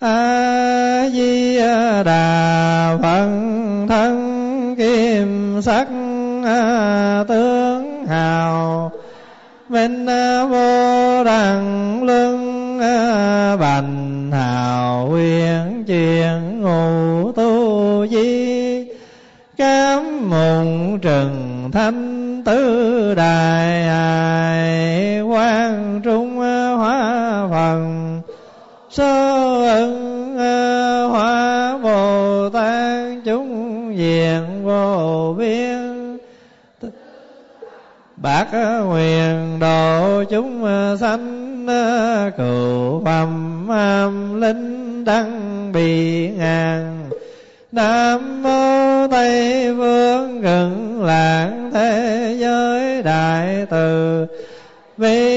a di đà phật, thân kim sắc à, tướng hào. Minh à, vô đẳng lưng à, bành hào huyền chuyển ngụ tu di. Cám mùng trừng thanh tư đại hài bạc nguyện độ chúng sanh cửu phẩm am linh đăng bị ngàn. Nam mô tây phương gần lạc thế giới đại từ. Bi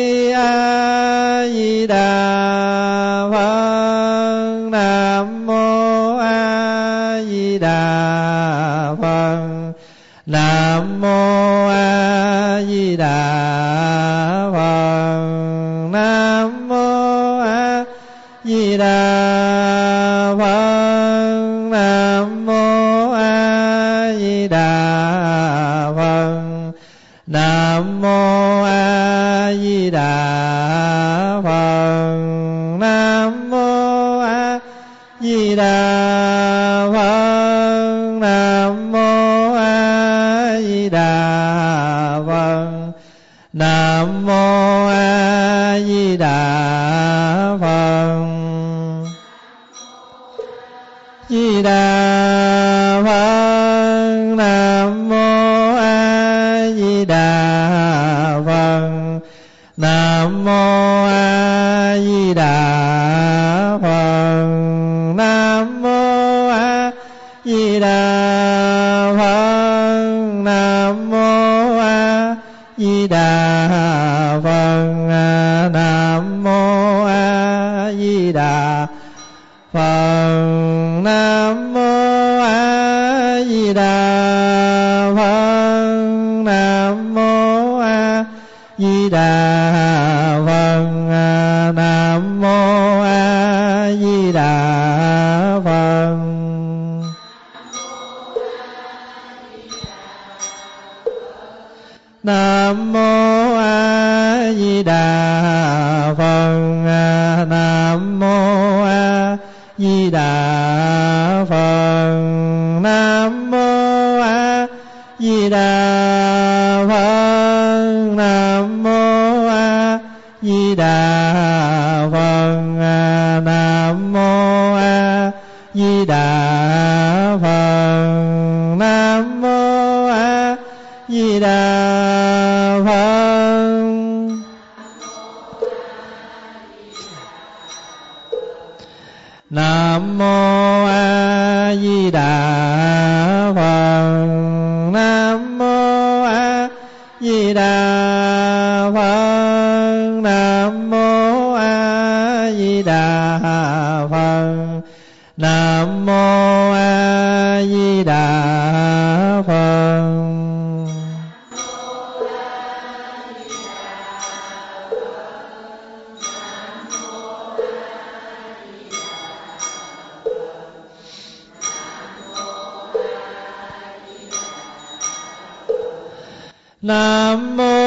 Nam mô nam mô a di đà nam mô a di đà Nam mô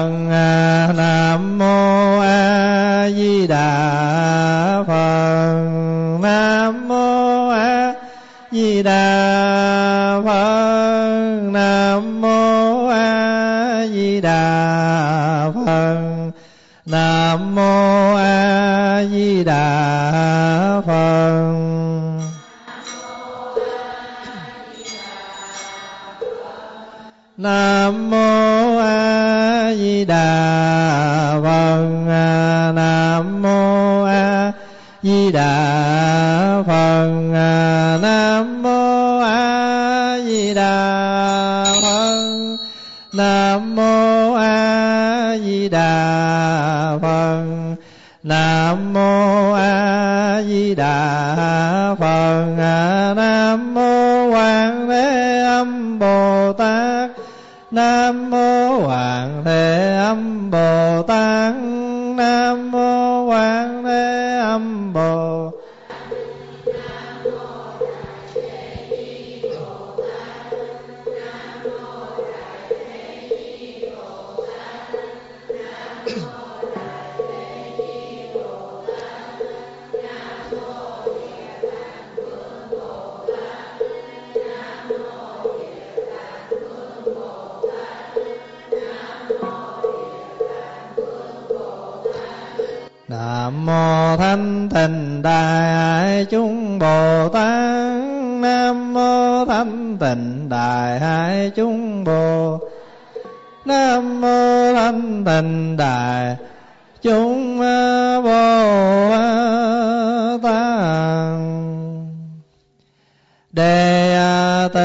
phật nam mô a di đà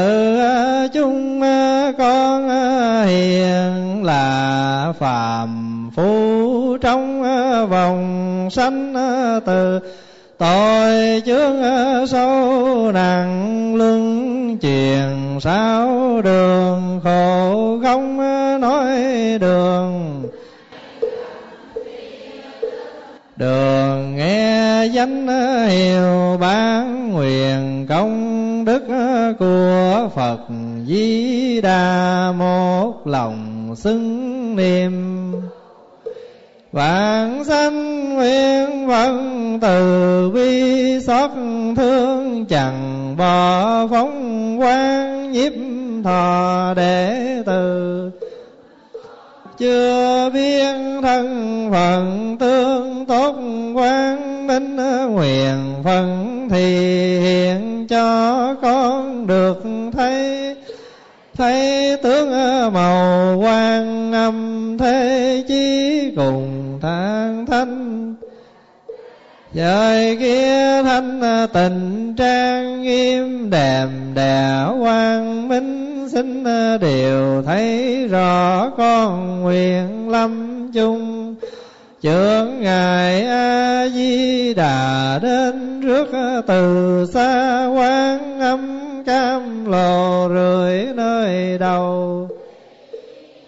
tử chúng ờ, con ờ, hiền là phàm phu trong ờ, vòng sanh từ. Tội chướng sâu nặng luân truyền sao đường khổ không nói đường. Đường nghe danh hiệu bán nguyện công đức ờ, của Phật Di Đà một lòng xưng niệm Vạn sanh nguyện vận từ bi xót thương, chẳng bỏ phóng quang nhiếp thọ đệ tử chưa biết thân phận tương tốt quang minh nguyện phần thì hiện cho con được thấy. Thấy tướng màu quang âm thế chí cùng thang thanh Giới kia thanh à, tình trang nghiêm đẹp đè quang minh, xin à, đều thấy rõ con nguyện lâm chung. Trưởng Ngài A-di-đà đến trước à, từ xa quán âm cam lồ rưỡi nơi đầu.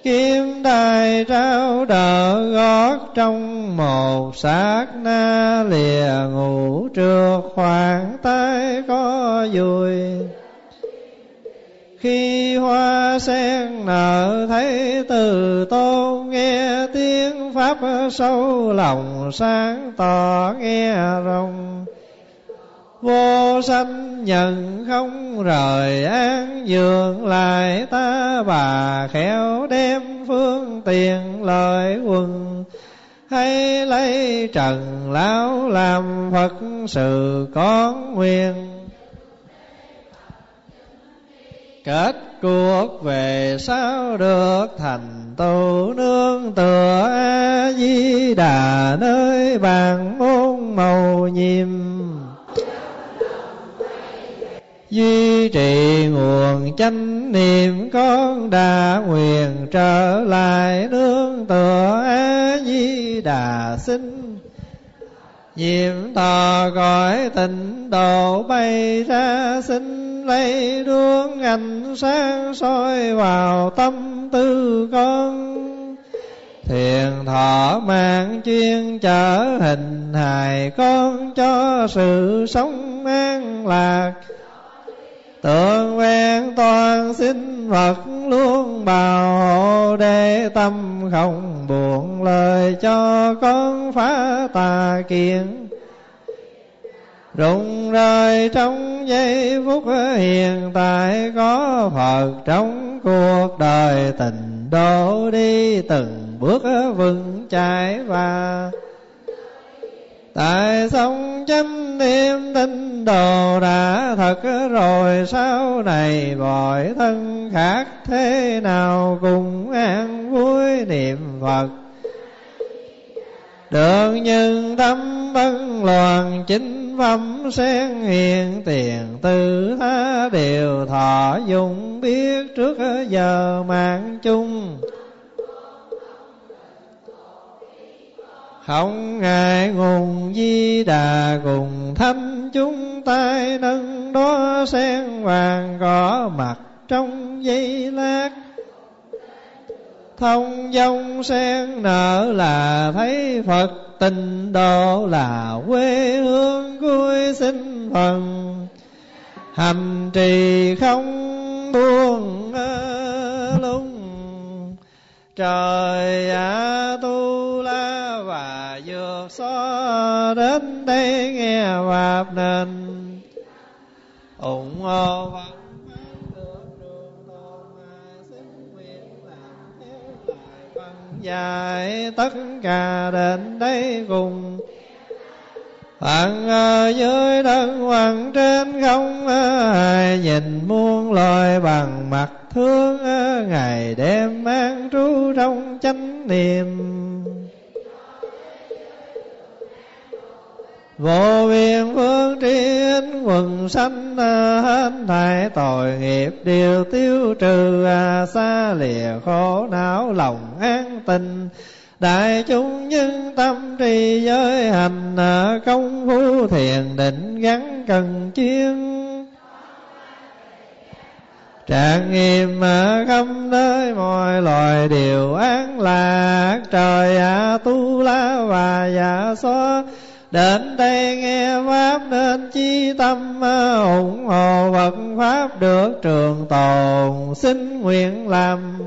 Kim đài trao đỡ gót trong một sát na lìa ngủ trượt khoảng tay có vui. Khi hoa sen nở thấy từ tôn nghe tiếng pháp sâu lòng sáng tỏ, nghe rồng vô sanh nhận không rời an dường lại ta bà khéo đem phương tiền lợi quần. Hay lấy trần lão làm phật sự con nguyện. Kết cuộc về sau được thành tu nương tựa a di đà nơi bàn môn màu nhiệm duy trì nguồn chánh niệm con đã nguyện trở lại nương tựa a di đà sinh. Nhiệm thọ gọi tịnh độ bay ra xin lấy đuông ánh sáng soi vào tâm tư con. Thiền thọ mang chuyên trở hình hài con cho sự sống an lạc. Tượng quen toàn sinh Phật luôn bảo hộ để tâm, không buồn lời cho con phá tà kiến. Rụng rời trong giây phút hiện tại, có Phật trong cuộc đời, tình đổ đi từng bước vững chãi và Tại sông chánh niệm tinh đồ đã thật rồi, sau này gọi thân khác thế nào cùng an vui niệm Phật. Được nhân tâm bất loạn, chính phẩm sen hiện, tiền tư tha đều thọ dụng, biết trước giờ mạng chung. Không ngại ngùng di đà cùng thánh chúng tay, nâng đó sen vàng có mặt trong giây lát. Thông dông sen nở là thấy phật tình độ là quê hương cuối sinh phần. Hành trì không buông lung, trời a tu và so đến đây nghe pháp nên ủng hộ Phật dạy tất cả đến đây cùng. Phật ở dưới đất hoàng trên không ai nhìn muôn loài bằng mặt thương, ngày đêm mang trú trong chánh niệm. Vô biên phương triên, quần sanh hết thảy tội nghiệp đều tiêu trừ à xa lìa khổ não lòng an tình. Đại chúng nhân tâm trì giới hành à công phu thiền định gắn cần chuyên trạng nghiêm à khắp nơi mọi loài đều an lạc, trời ạ tu la và dạ xóa đến đây nghe pháp nên chi tâm ờ, ủng hộ Phật pháp được trường tồn. Xin nguyện làm.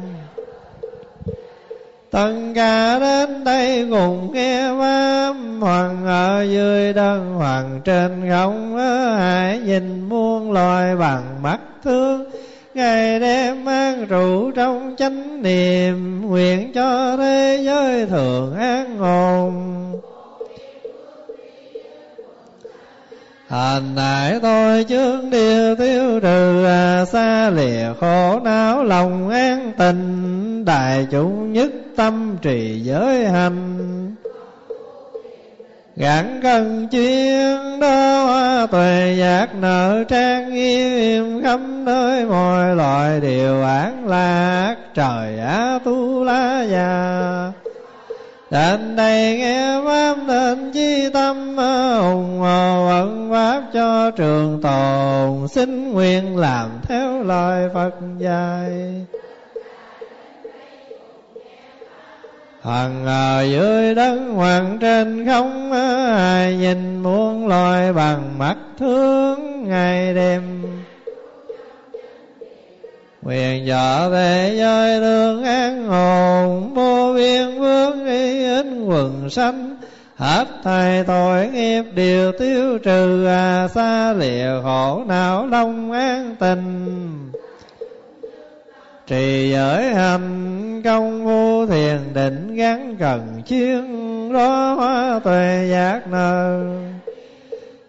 Tất cả đến đây cùng nghe pháp. Hoàng ở dưới đất Hoàng trên không ờ, Hãy nhìn muôn loài bằng mắt thương. Ngày đêm mang rượu trong chánh niệm, Nguyện cho thế giới thường an ổn. Hành nại tôi chướng điều tiêu trừ à, Xa lìa khổ não lòng an tình. Đại chúng nhất tâm trì giới hành. Gắn cần chuyên đó à, tuệ giác nợ trang nghiêm khắp nơi mọi loại điều án lạc. Trời á tu la già đến đây nghe pháp nên chi tâm ờ, ủng hộ ờ, vận pháp cho trường tồn. Xin nguyện làm theo lời phật dạy. Thần ở dưới đất, hoàng trên không ờ, ai nhìn muôn loài bằng mắt thương ngày đêm. Nguyện cho thế giới thương an hồn, Vô biên vương y in quần sanh. Hết thầy tội nghiệp đều tiêu trừ à Xa lìa khổ não long an tình. Trì giới hành, công vô thiền định, gắn cần chuyên đó hoa tuệ giác nơi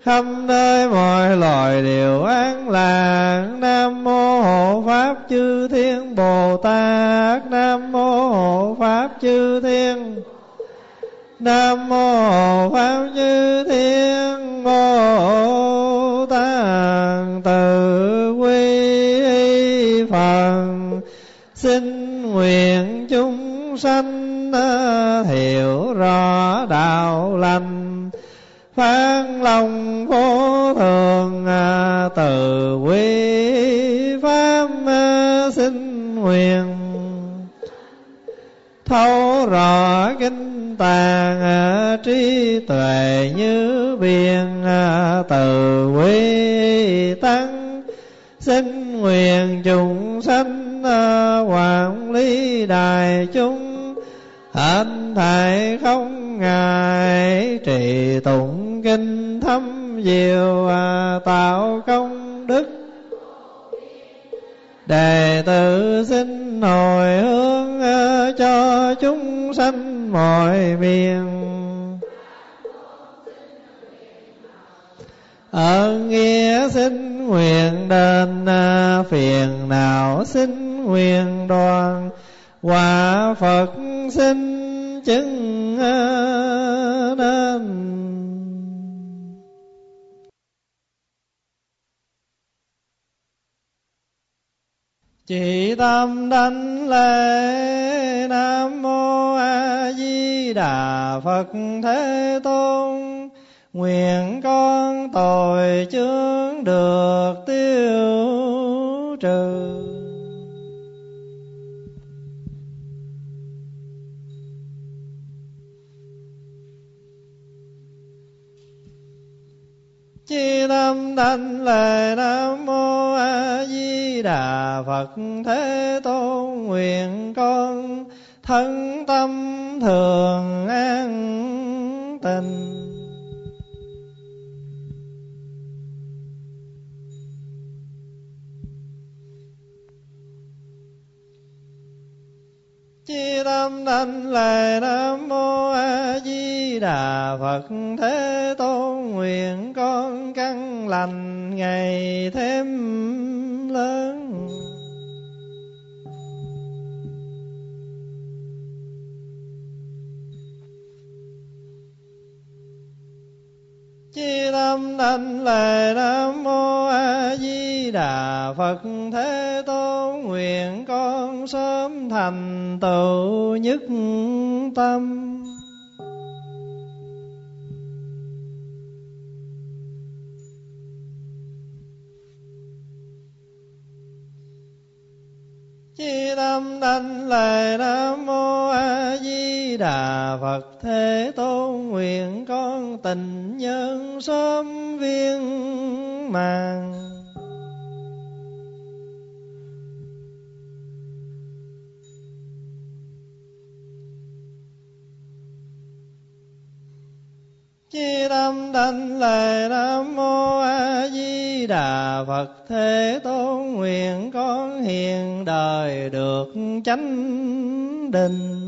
khắp nơi mọi loài đều an lạc. Nam mô hộ pháp chư thiên bồ tát nam mô hộ pháp chư thiên. Nam mô hộ pháp chư thiên bồ tát từ quy phật xin nguyện chúng sanh à, hiểu rõ đạo lành phán lòng vô thường à, từ quy pháp sinh à, xin nguyện. Thấu rõ kinh tàng à, trí tuệ như biển từ quy tăng. Xin nguyện chúng sanh quản lý đại chúng hết thảy không ngại trì tụng kinh thâm diệu à, tạo công đức. Đệ tử xin hồi hướng à, cho chúng sanh mọi miền. Ơn nghĩa xin nguyện đền à, phiền não xin nguyện đoàn quả phật xin chứng nên. Chỉ tâm đảnh lễ nam mô a di đà phật thế tôn. Nguyện con tội chướng được tiêu chi tâm đảnh lễ nam mô a di đà phật thế tôn nguyện con. Thân tâm thường an tình chi tâm thanh lệ nam mô a di đà phật. Thế tôn nguyện con căn lành ngày thêm lớn. Chi tâm đảnh lễ nam mô a di đà phật. Thế tôn nguyện con sớm thành tựu nhất tâm. Chi tâm đanh lễ nam mô a di đà phật. Thế tôn nguyện con tình nhân sớm viên màng chi tâm đảnh lệ nam mô a di đà phật. Thế tôn nguyện con hiện đời được chánh định.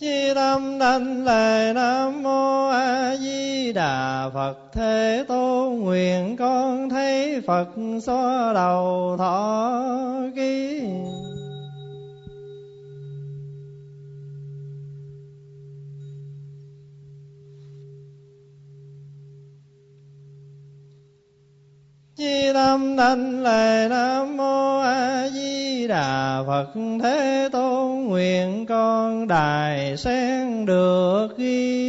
Chi tâm đảnh lệ nam mô a di đà phật. Thế tôn nguyện con thấy phật xóa đầu thọ ký. Chi tâm đảnh lệ nam mô a di đà phật. Thế tôn nguyện con đài sen được ghi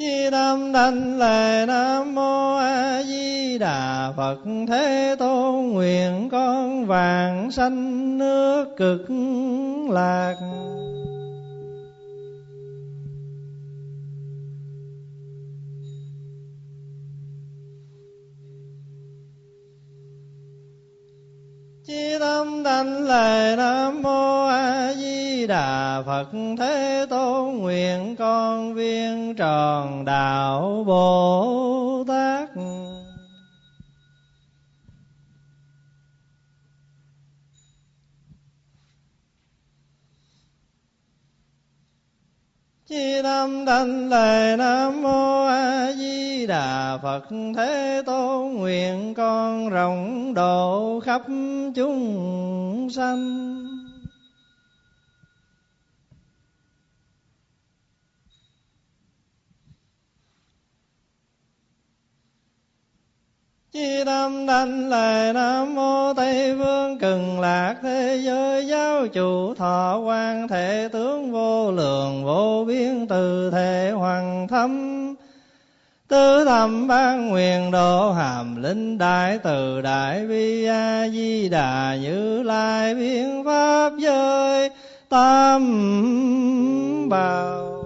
chi tâm đảnh lệ nam mô a di đà phật. Thế tôn nguyện con vàng sanh nước cực lạc. Chí tâm đảnh lệ nam mô a di đà phật thế tôn nguyện con viên tròn đạo bồ tát chi tâm Thanh lễ nam mô a di đà phật. Thế tôn nguyện con rộng độ khắp chúng sanh. Chi tâm đảnh lệ nam mô tây phương Cần lạc thế giới giáo chủ thọ quan thể tướng vô lượng vô biên từ thể hoàng thâm. Tứ thầm ban nguyện độ hàm linh đại từ đại bi a di đà như lai biến pháp giới tam bảo.